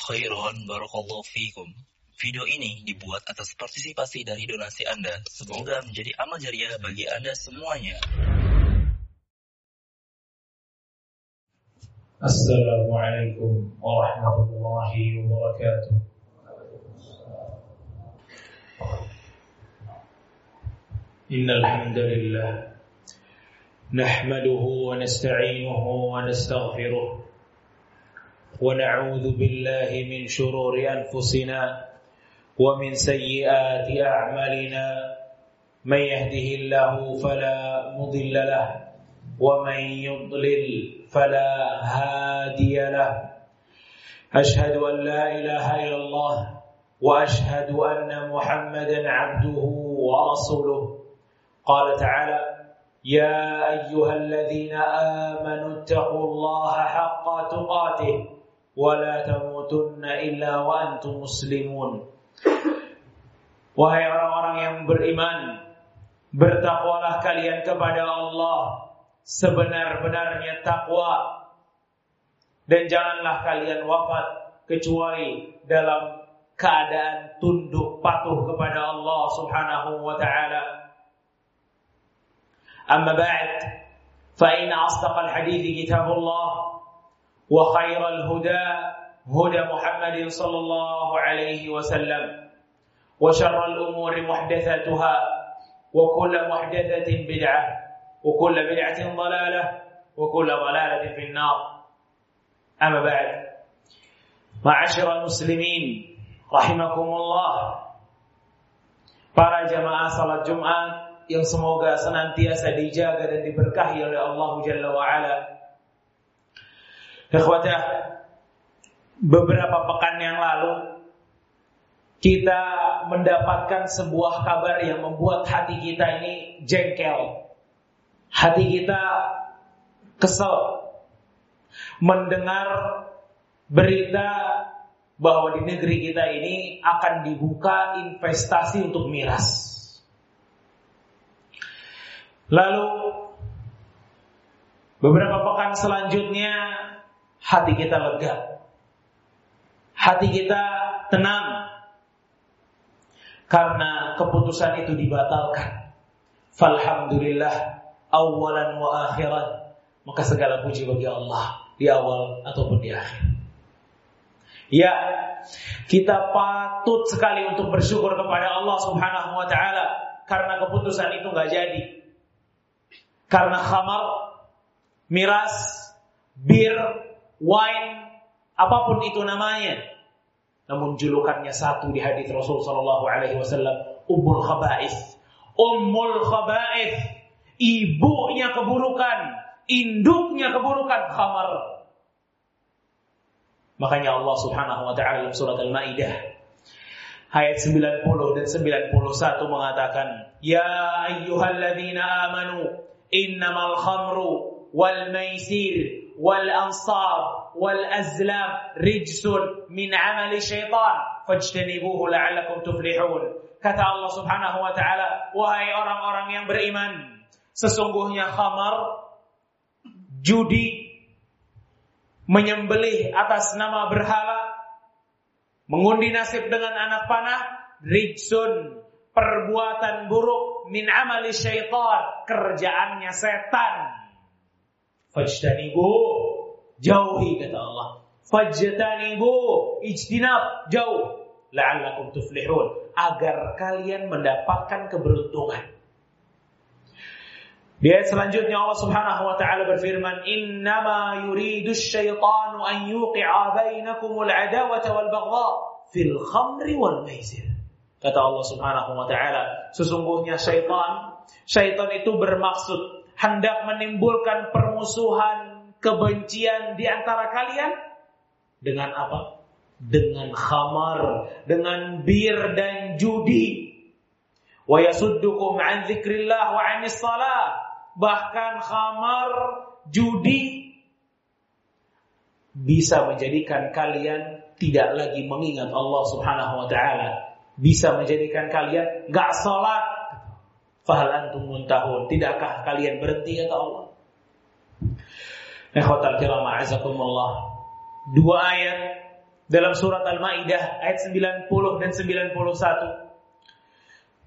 khairan barakallahu fikum. Video ini dibuat atas partisipasi dari donasi Anda. Semoga menjadi amal jariah bagi Anda semuanya. Assalamualaikum warahmatullahi wabarakatuh. إن الحمد لله نحمده ونستعينه ونستغفره ونعوذ بالله من شرور أنفسنا ومن سيئات أعمالنا. من يهده الله فلا مضل له ومن يضلل فلا هادي له. أشهد أن لا إله إلا الله وأشهد أن محمدا عبده ورسوله. قال تعالى يا أيها الذين آمنوا اتقوا الله حق تقاته. ولا تموتن إلا وأنتم مسلمون Wahai orang-orang yang beriman Bertakwalah kalian kepada Allah Sebenar-benarnya takwa Dan janganlah kalian wafat Kecuali dalam keadaan tunduk patuh kepada Allah subhanahu wa ta'ala أما بعد فإن أصدق الحديث كتاب الله وخير الهدى هدى محمد صلى الله عليه وسلم وشر الأمور محدثاتها وكل محدثة بدعة وكل بدعة ضلالة وكل ضلالة في النار أما بعد معاشر المسلمين رحمكم الله para jamaah salat Jumat yang semoga senantiasa dijaga dan diberkahi oleh Allah Jalla wa ala. Ikhwatah, beberapa pekan yang lalu kita mendapatkan sebuah kabar yang membuat hati kita ini jengkel. Hati kita kesel mendengar berita bahwa di negeri kita ini akan dibuka investasi untuk miras. Lalu beberapa pekan selanjutnya hati kita lega. Hati kita tenang karena keputusan itu dibatalkan. Falhamdulillah awalan wa akhiran. Maka segala puji bagi Allah di awal ataupun di akhir. Ya, kita patut sekali untuk bersyukur kepada Allah Subhanahu wa taala karena keputusan itu nggak jadi. Karena khamar, miras, bir, wine, apa pun itu namanya. Namun julukannya satu di hadis Rasul sallallahu alaihi wasallam, ummul khaba'ith. Ummul khaba'ith, ibunya keburukan, induknya keburukan khamar. Makanya Allah Subhanahu wa taala dalam surat Al-Maidah ayat 90 dan 91 mengatakan, "Ya ayyuhalladzina amanu innamal khamru wal maisir wal azlam rijsun min amali syaitan fajtanibuhu la'allakum tuflihun." Kata Allah Subhanahu wa taala, "Wahai orang-orang yang beriman, sesungguhnya khamar judi menyembelih atas nama berhala, mengundi nasib dengan anak panah, rijsun, perbuatan buruk, min amali syaitan, kerjaannya setan. Fajtanibu, jauhi kata Allah. Fajtanibu, ijtinab, jauh. La'allakum tuflihun. Agar kalian mendapatkan keberuntungan. Di ayat selanjutnya Allah Subhanahu wa taala berfirman, "Innama yuridu asyaitanu an yuqi'a bainakumul adawata wal baghdha fil khamri wal maisir." Kata Allah Subhanahu wa taala, sesungguhnya syaitan, syaitan itu bermaksud hendak menimbulkan permusuhan, kebencian di antara kalian dengan apa? Dengan khamar, dengan bir dan judi. Wa yasuddukum an dzikrillah wa 'anis salah bahkan khamar, judi bisa menjadikan kalian tidak lagi mengingat Allah Subhanahu wa taala, bisa menjadikan kalian gak salat. Fahal antum muntahun, tidakkah kalian berhenti kata Allah? Ikhwatal kiram a'azakumullah. Dua ayat dalam surat Al-Maidah ayat 90 dan 91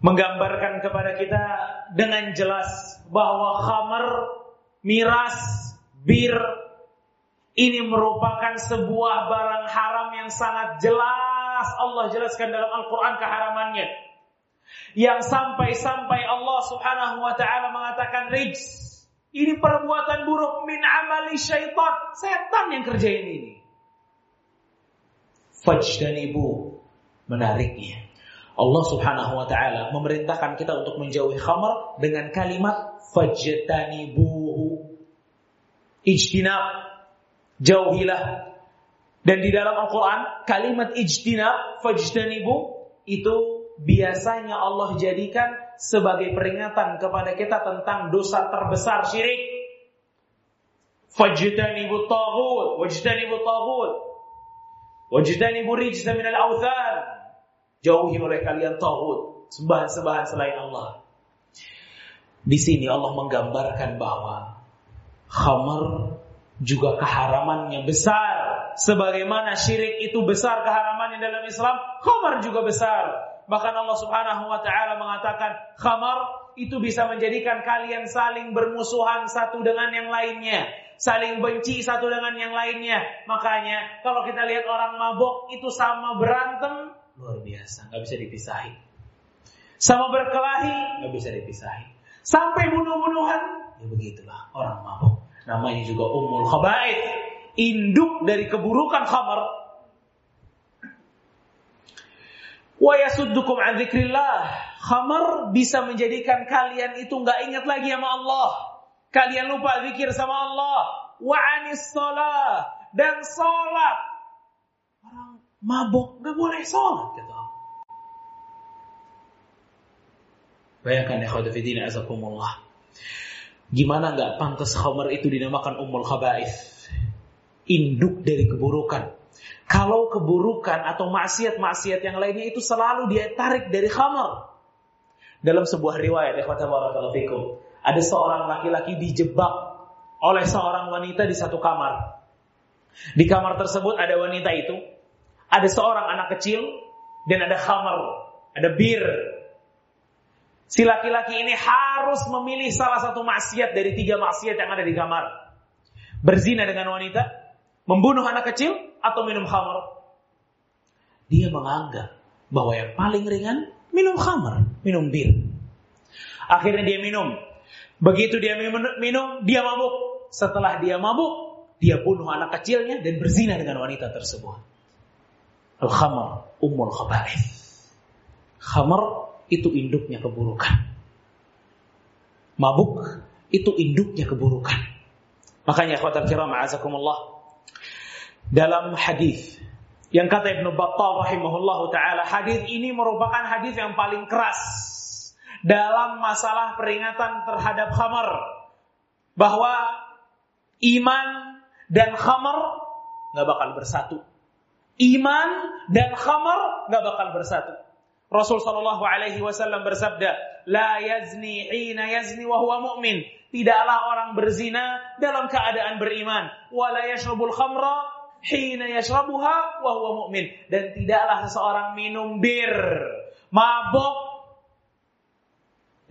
menggambarkan kepada kita dengan jelas bahwa khamar, miras, bir ini merupakan sebuah barang haram yang sangat jelas Allah jelaskan dalam Al-Quran keharamannya. Yang sampai-sampai Allah subhanahu wa ta'ala mengatakan rijs. Ini perbuatan buruk min amali syaitan. Setan yang kerjain ini. Fajtanibu. Menariknya. Allah subhanahu wa ta'ala memerintahkan kita untuk menjauhi khamar dengan kalimat fajtanibuhu. Ijtinab jauhilah. Dan di dalam Al-Quran kalimat ijtinab, fajtanibu itu biasanya Allah jadikan sebagai peringatan kepada kita tentang dosa terbesar syirik. Fajtanibu taghut, wajtanibu taghut. Wajtanibu rijza al awthan. Jauhi oleh kalian taghut, sembahan-sembahan selain Allah. Di sini Allah menggambarkan bahwa khamar juga keharamannya besar. Sebagaimana syirik itu besar keharamannya dalam Islam, khamar juga besar. Bahkan Allah Subhanahu wa taala mengatakan khamar itu bisa menjadikan kalian saling bermusuhan satu dengan yang lainnya, saling benci satu dengan yang lainnya. Makanya kalau kita lihat orang mabok itu sama berantem luar biasa, nggak bisa dipisahi. Sama berkelahi nggak bisa dipisahi. Sampai bunuh-bunuhan, ya begitulah orang mabok namanya juga umul khaba'ith, induk dari keburukan khamar. Wa yasuddukum an. Khamar bisa menjadikan kalian itu nggak ingat lagi sama Allah. Kalian lupa zikir sama Allah. Wa anis salah dan salat. Orang mabuk nggak boleh salat kata. Bayangkan ya khawdafidina azakumullah. Gimana nggak pantas khamar itu dinamakan umul khaba'ith? Induk dari keburukan. Kalau keburukan atau maksiat-maksiat yang lainnya itu selalu dia tarik dari khamar. Dalam sebuah riwayat, fikum, ada seorang laki-laki dijebak oleh seorang wanita di satu kamar. Di kamar tersebut ada wanita itu, ada seorang anak kecil, dan ada khamar, ada bir, Si laki-laki ini harus memilih salah satu maksiat dari tiga maksiat yang ada di kamar. Berzina dengan wanita, membunuh anak kecil, atau minum khamar. Dia menganggap bahwa yang paling ringan minum khamar, minum bir. Akhirnya dia minum. Begitu dia minum, dia mabuk. Setelah dia mabuk, dia bunuh anak kecilnya dan berzina dengan wanita tersebut. Al-khamar ummul khaba'ith. Khamar itu induknya keburukan. Mabuk itu induknya keburukan. Makanya khawatir kiram azakumullah dalam hadis yang kata Ibnu Battal rahimahullah taala hadis ini merupakan hadis yang paling keras dalam masalah peringatan terhadap khamar bahwa iman dan khamar nggak bakal bersatu. Iman dan khamar nggak bakal bersatu. Rasul Shallallahu Alaihi Wasallam bersabda, La yazni hina yazni wa huwa mu'min. Tidaklah orang berzina dalam keadaan beriman. Wa la hina yashrabuha wa huwa mu'min. Dan tidaklah seseorang minum bir, mabuk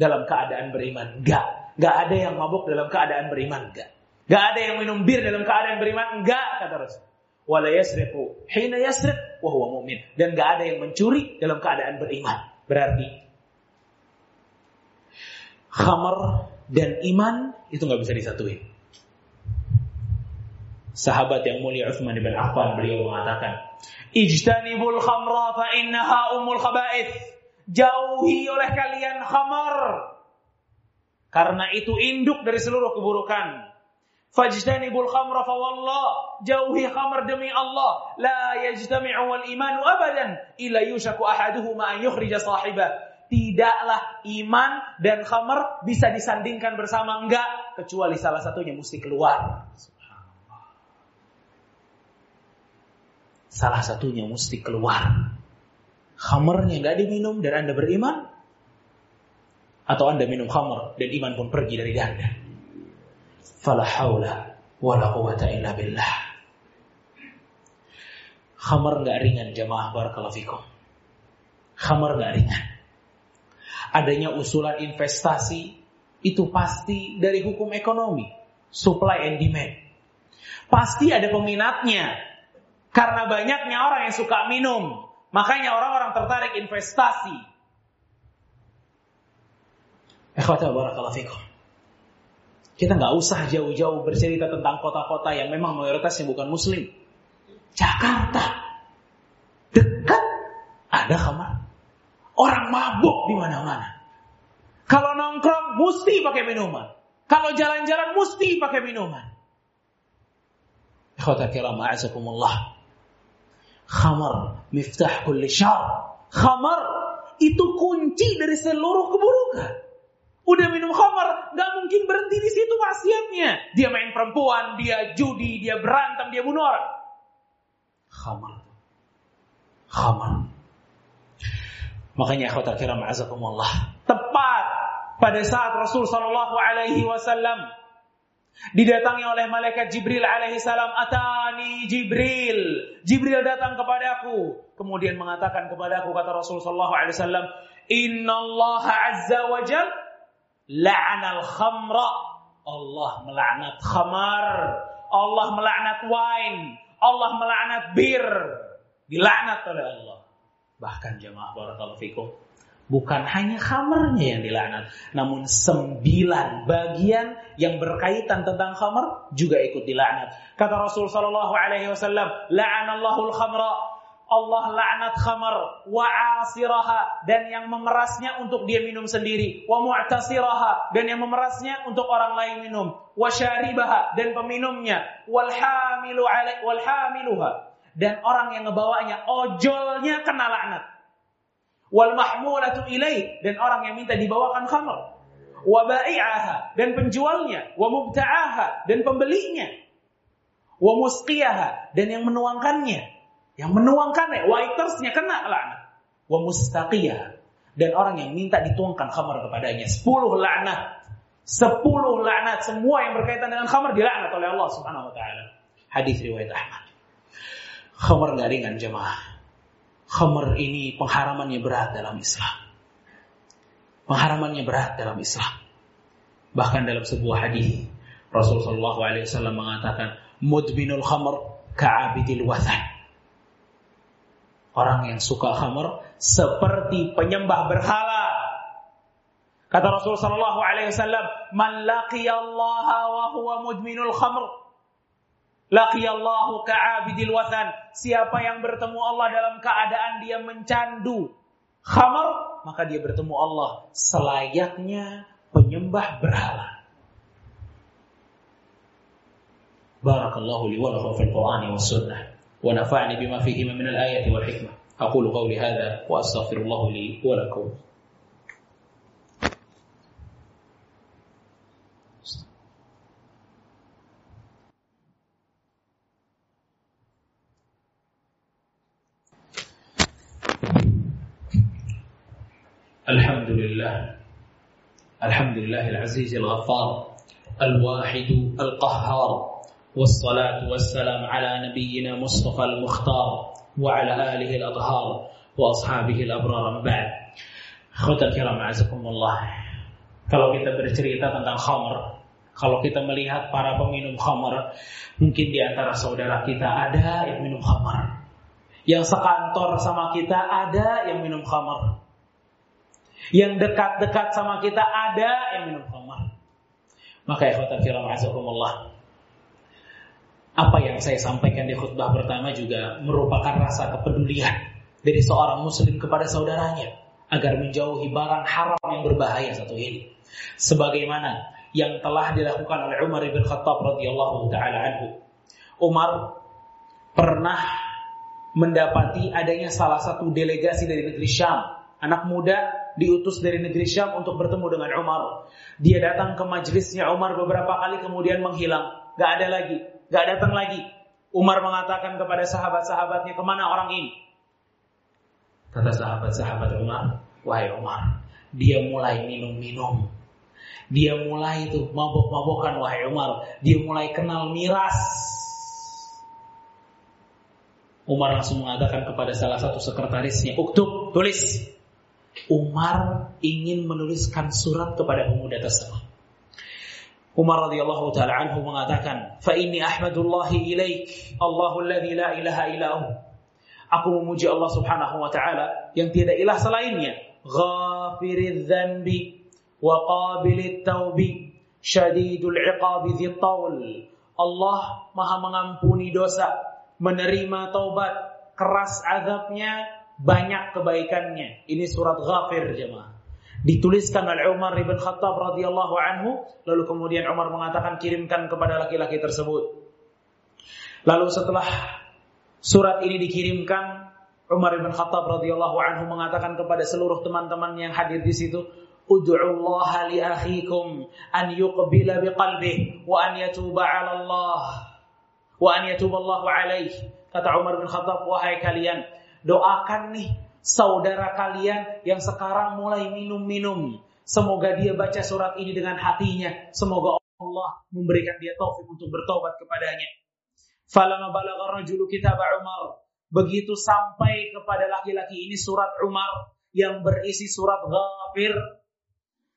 dalam keadaan beriman. Enggak. Enggak ada yang mabuk dalam keadaan beriman. Enggak. Enggak ada yang minum bir dalam keadaan beriman. Enggak, kata Rasul wala yasriqu hina yasriq wa huwa mu'min dan gak ada yang mencuri dalam keadaan beriman. Berarti khamar dan iman itu nggak bisa disatuin. Sahabat yang mulia Utsman bin Affan beliau mengatakan, "Ijtanibul khamra fa innaha ummul khaba'ith." Jauhi oleh kalian khamar karena itu induk dari seluruh keburukan. Fajtanibul khamra fa wallah. Jauhi khamar demi Allah. La yajtami'u wal imanu abadan. Ila yushaku ahaduhuma an yukhrija sahibah. Tidaklah iman dan khamar bisa disandingkan bersama. Enggak. Kecuali salah satunya mesti keluar. Salah satunya mesti keluar. Khamarnya enggak diminum dan Anda beriman. Atau Anda minum khamar dan iman pun pergi dari Anda fala haula wala quwata illa billah. Khamar nggak ringan jamaah barakallahu. Khamar nggak ringan. Adanya usulan investasi itu pasti dari hukum ekonomi, supply and demand. Pasti ada peminatnya. Karena banyaknya orang yang suka minum, makanya orang-orang tertarik investasi. Kita nggak usah jauh-jauh bercerita tentang kota-kota yang memang mayoritasnya bukan muslim. Jakarta. Dekat ada kamar. Orang mabuk di mana-mana. Kalau nongkrong mesti pakai minuman. Kalau jalan-jalan mesti pakai minuman. Ikhwata kiram a'azakumullah. Khamar miftah kulli syar. Khamar itu kunci dari seluruh keburukan. Udah minum khamar, nggak mungkin berhenti di situ maksiatnya. Dia main perempuan, dia judi, dia berantem, dia bunuh orang. Khamar. Khamar. Makanya akhwat kiram azakumullah. Tepat pada saat Rasul sallallahu alaihi wasallam didatangi oleh malaikat Jibril alaihi salam, "Atani Jibril." Jibril datang kepadaku, kemudian mengatakan kepadaku kata Rasul sallallahu alaihi wasallam, "Inna Allah azza wa jalla la'anal khamra. Allah melaknat khamar. Allah melaknat wine. Allah melaknat bir. Dilaknat oleh Allah. Bahkan jamaah barakallahu fikum. Bukan hanya khamarnya yang dilaknat, namun sembilan bagian yang berkaitan tentang khamar juga ikut dilaknat. Kata Rasul sallallahu alaihi wasallam, "La'anallahu al-khamra Allah laknat khamar wa asiraha dan yang memerasnya untuk dia minum sendiri wa mu'tasiraha dan yang memerasnya untuk orang lain minum wa syaribaha dan peminumnya wal hamilu alai wal hamiluha. Dan orang yang ngebawanya ojolnya kena laknat wal mahmulatu ilai dan orang yang minta dibawakan khamar wa bai'aha dan penjualnya wa mubta'aha dan pembelinya wa musqiyaha dan yang menuangkannya yang menuangkannya, waitersnya kena laknat. Wa mustaqiyah. Dan orang yang minta dituangkan khamar kepadanya. Sepuluh laknat. Sepuluh laknat. Semua yang berkaitan dengan khamar dilaknat oleh Allah subhanahu wa ta'ala. Hadis riwayat Ahmad. Khamar gak ringan jemaah. Khamar ini pengharamannya berat dalam Islam. Pengharamannya berat dalam Islam. Bahkan dalam sebuah hadis Rasulullah SAW mengatakan mudbinul khamar ka'abidil wathan Orang yang suka khamr seperti penyembah berhala. Kata Rasul sallallahu alaihi wasallam, "Man laqiyallaha wa huwa mudminul khamr, laqiyallahu ka'abidil wathan." Siapa yang bertemu Allah dalam keadaan dia mencandu khamr, maka dia bertemu Allah selayaknya penyembah berhala. Barakallahu li wa lahu fil Qur'ani was sunnah. ونفعني بما فيهما من الآيات والحكمة أقول قولي هذا وأستغفر الله لي ولكم الحمد لله الحمد لله العزيز الغفار الواحد القهار والصلاة والسلام على نبينا مصطفى المختار وعلى آله الأطهار وأصحابه الأبرار بعد Khotar kiram azakumullah Kalau kita bercerita tentang khamr Kalau kita melihat para peminum khamr Mungkin di antara saudara kita ada yang minum khamr Yang sekantor sama kita ada yang minum khamr Yang dekat-dekat sama kita ada yang minum khamr Maka khotar kiram azakumullah apa yang saya sampaikan di khutbah pertama juga merupakan rasa kepedulian dari seorang muslim kepada saudaranya agar menjauhi barang haram yang berbahaya satu ini. Sebagaimana yang telah dilakukan oleh Umar bin Khattab radhiyallahu taala anhu. Umar pernah mendapati adanya salah satu delegasi dari negeri Syam, anak muda diutus dari negeri Syam untuk bertemu dengan Umar. Dia datang ke majelisnya Umar beberapa kali kemudian menghilang, gak ada lagi gak datang lagi. Umar mengatakan kepada sahabat-sahabatnya, ke mana orang ini? Kata sahabat-sahabat Umar, wahai Umar, dia mulai minum-minum. Dia mulai itu mabok-mabokan, wahai Umar. Dia mulai kenal miras. Umar langsung mengatakan kepada salah satu sekretarisnya, "Uktub, tulis." Umar ingin menuliskan surat kepada pemuda tersebut. Umar radhiyallahu taala anhu mengatakan, "Fa inni ahmadullahi ilaik, Allahu alladzi la ilaha illa Aku memuji Allah Subhanahu wa taala yang tiada ilah selainnya, Ghafiridz dzanbi wa qabilit taubi, syadidul iqabi dzit Allah Maha mengampuni dosa, menerima taubat, keras azabnya, banyak kebaikannya. Ini surat Ghafir jemaah. Dituliskan oleh Umar bin Khattab radhiyallahu anhu, lalu kemudian Umar mengatakan kirimkan kepada laki-laki tersebut. Lalu setelah surat ini dikirimkan, Umar bin Khattab radhiyallahu anhu mengatakan kepada seluruh teman-teman yang hadir di situ, "Ud'ullaha li akhikum an yuqbila biqalbihi wa an yatuba 'ala Allah wa an yatuba Allahu 'alaihi." Kata Umar bin Khattab, "Wahai kalian, Doakan nih saudara kalian yang sekarang mulai minum-minum. Semoga dia baca surat ini dengan hatinya. Semoga Allah memberikan dia taufik untuk bertobat kepadanya. Falama balagha rajulu kitab Umar. Begitu sampai kepada laki-laki ini surat Umar yang berisi surat Ghafir.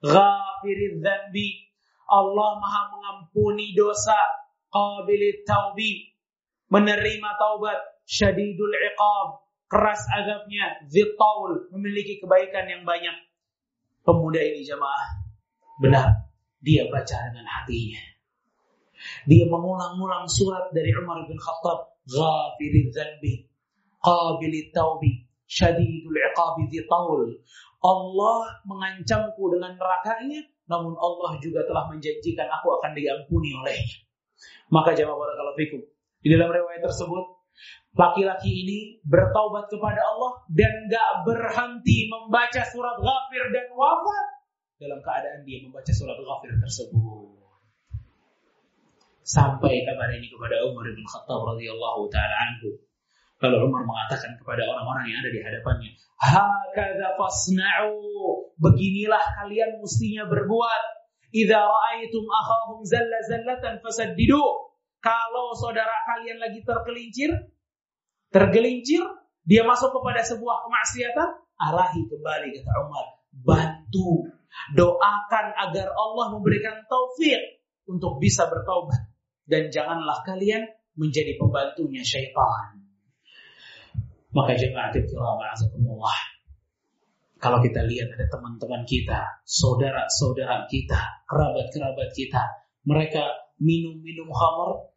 Ghafirid dzanbi. Allah Maha mengampuni dosa. Qabilit taubi. Menerima taubat. Syadidul iqab keras azabnya, zitaul, memiliki kebaikan yang banyak. Pemuda ini jemaah, benar, dia baca dengan hatinya. Dia mengulang-ulang surat dari Umar bin Khattab, Ghafirid zanbi, Qabilit taubi, Syadidul iqabi zitaul. Allah mengancamku dengan nerakanya, namun Allah juga telah menjanjikan aku akan diampuni olehnya. Maka jemaah barakallahu fikum. Di dalam riwayat tersebut Laki-laki ini bertaubat kepada Allah dan gak berhenti membaca surat ghafir dan wafat dalam keadaan dia membaca surat ghafir tersebut. Sampai kabar ini kepada Umar bin Khattab radhiyallahu taala anhu. Lalu Umar mengatakan kepada orang-orang yang ada di hadapannya, "Hakadza fasna'u." Beginilah kalian mestinya berbuat. Idza ra'aitum akhahum zalla zallatan fasaddidu. Kalau saudara kalian lagi tergelincir, tergelincir, dia masuk kepada sebuah kemaksiatan, arahi kembali kata Umar, bantu, doakan agar Allah memberikan taufik untuk bisa bertobat dan janganlah kalian menjadi pembantunya syaitan. Maka jemaah kiram azakumullah. Kalau kita lihat ada teman-teman kita, saudara-saudara kita, kerabat-kerabat kita, mereka minum-minum khamar,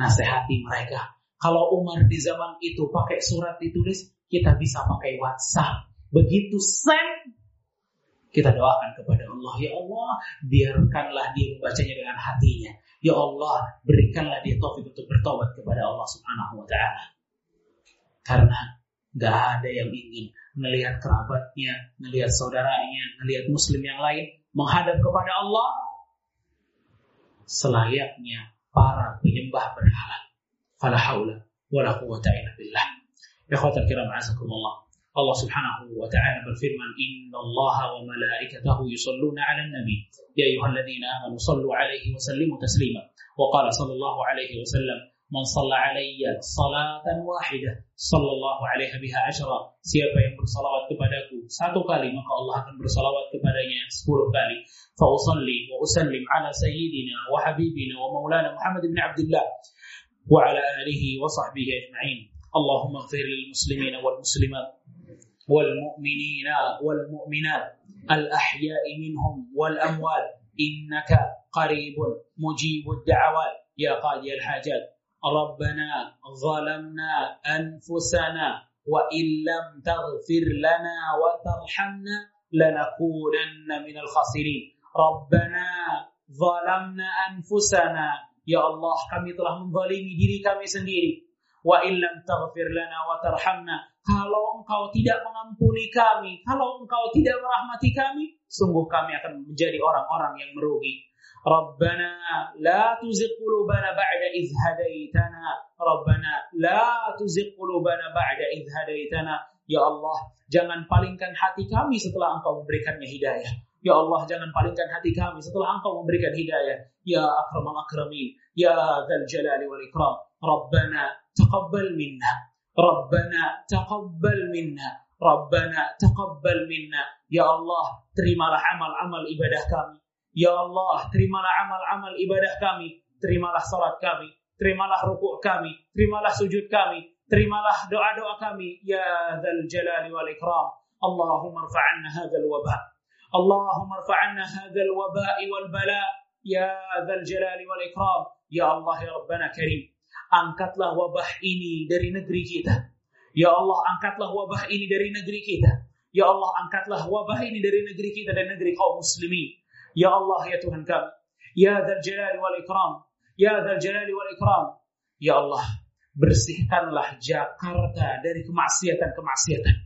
nasihati mereka, kalau Umar di zaman itu pakai surat ditulis, kita bisa pakai WhatsApp. Begitu send, kita doakan kepada Allah, ya Allah, biarkanlah dia membacanya dengan hatinya. Ya Allah, berikanlah dia taufik untuk bertobat kepada Allah Subhanahu wa taala. Karena gak ada yang ingin melihat kerabatnya, melihat saudaranya, melihat muslim yang lain menghadap kepada Allah selayaknya para penyembah berhala. فلا حول ولا قوة إلا بالله. إخوة الكرام عزكم الله. الله سبحانه وتعالى بالفرمان إن الله وملائكته يصلون على النبي. يا أيها الذين آمنوا صلوا عليه وسلموا تسليما. وقال صلى الله عليه وسلم من صلى علي صلاة واحدة صلى الله عليه بها عشرة siapa yang bersalawat kepadaku satu kali maka Allah akan bersalawat kepadanya sepuluh kali. فأصلي وأسلم على سيدنا وحبيبنا ومولانا محمد بن عبد الله وعلى آله وصحبه أجمعين اللهم اغفر للمسلمين والمسلمات والمؤمنين والمؤمنات الأحياء منهم والأموال إنك قريب مجيب الدعوات يا قاضي الحاجات ربنا ظلمنا أنفسنا وإن لم تغفر لنا وترحمنا لنكونن من الخاسرين ربنا ظلمنا أنفسنا Ya Allah, kami telah menzalimi diri kami sendiri. Wa illam taghfir lana wa tarhamna. Kalau engkau tidak mengampuni kami, kalau engkau tidak merahmati kami, sungguh kami akan menjadi orang-orang yang merugi. Rabbana la tuzigh qulubana ba'da idh hadaitana. Rabbana la tuzigh qulubana ba'da idh hadaitana. Ya Allah, jangan palingkan hati kami setelah Engkau memberikannya hidayah. Ya Allah, jangan palingkan hati kami setelah Engkau memberikan hidayah. Ya Akramal Akramin. يا ذا الجلال والإكرام ربنا تقبل منا Rabbana taqabbal minna. Rabbana taqabbal minna. Ya Allah, terimalah amal-amal ibadah kami. Ya Allah, terimalah amal-amal ibadah kami. Terimalah salat kami. Terimalah rukuk kami. Terimalah sujud kami. Terimalah doa-doa kami. Ya dzal jalali wal ikram. Allahumma rfa'anna hadzal wabah. Allahumma rfa'anna hadzal waba'i wal bala. Ya dzal jalali wal ikram. Ya Allah ya Rabbana Karim. Angkatlah wabah ini dari negeri kita. Ya Allah, angkatlah wabah ini dari negeri kita. Ya Allah, angkatlah wabah ini dari negeri kita dan negeri kaum muslimin. Ya Allah, ya Tuhan kami. Ya Dzal Jalali wal Ikram. Ya Dzal Jalali wal Ikram. Ya Allah, bersihkanlah Jakarta dari kemaksiatan-kemaksiatan.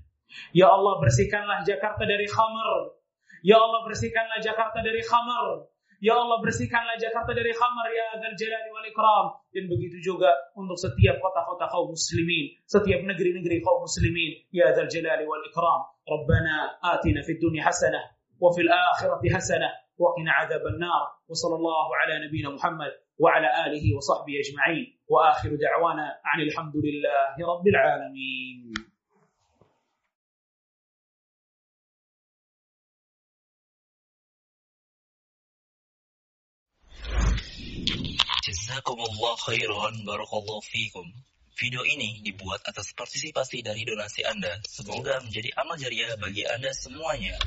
Ya Allah, bersihkanlah Jakarta dari khamar. Ya Allah, bersihkanlah Jakarta dari khamar. Ya Allah bersihkanlah Jakarta dari khamar ya Dzal Jalali wal Ikram dan begitu juga untuk setiap kota-kota kaum muslimin, setiap negeri-negeri kaum muslimin ya Dzal Jalali wal Ikram. Rabbana atina fid dunya hasanah wa fil akhirati hasanah wa qina adzaban nar. Wa sallallahu ala nabiyyina Muhammad wa ala alihi wa sahbihi ajma'in. Wa akhiru da'wana 'anil hamdulillahi rabbil alamin. Jazakumullah khairan barakallahu fikum. Video ini dibuat atas partisipasi dari donasi Anda. Semoga menjadi amal jariah bagi Anda semuanya.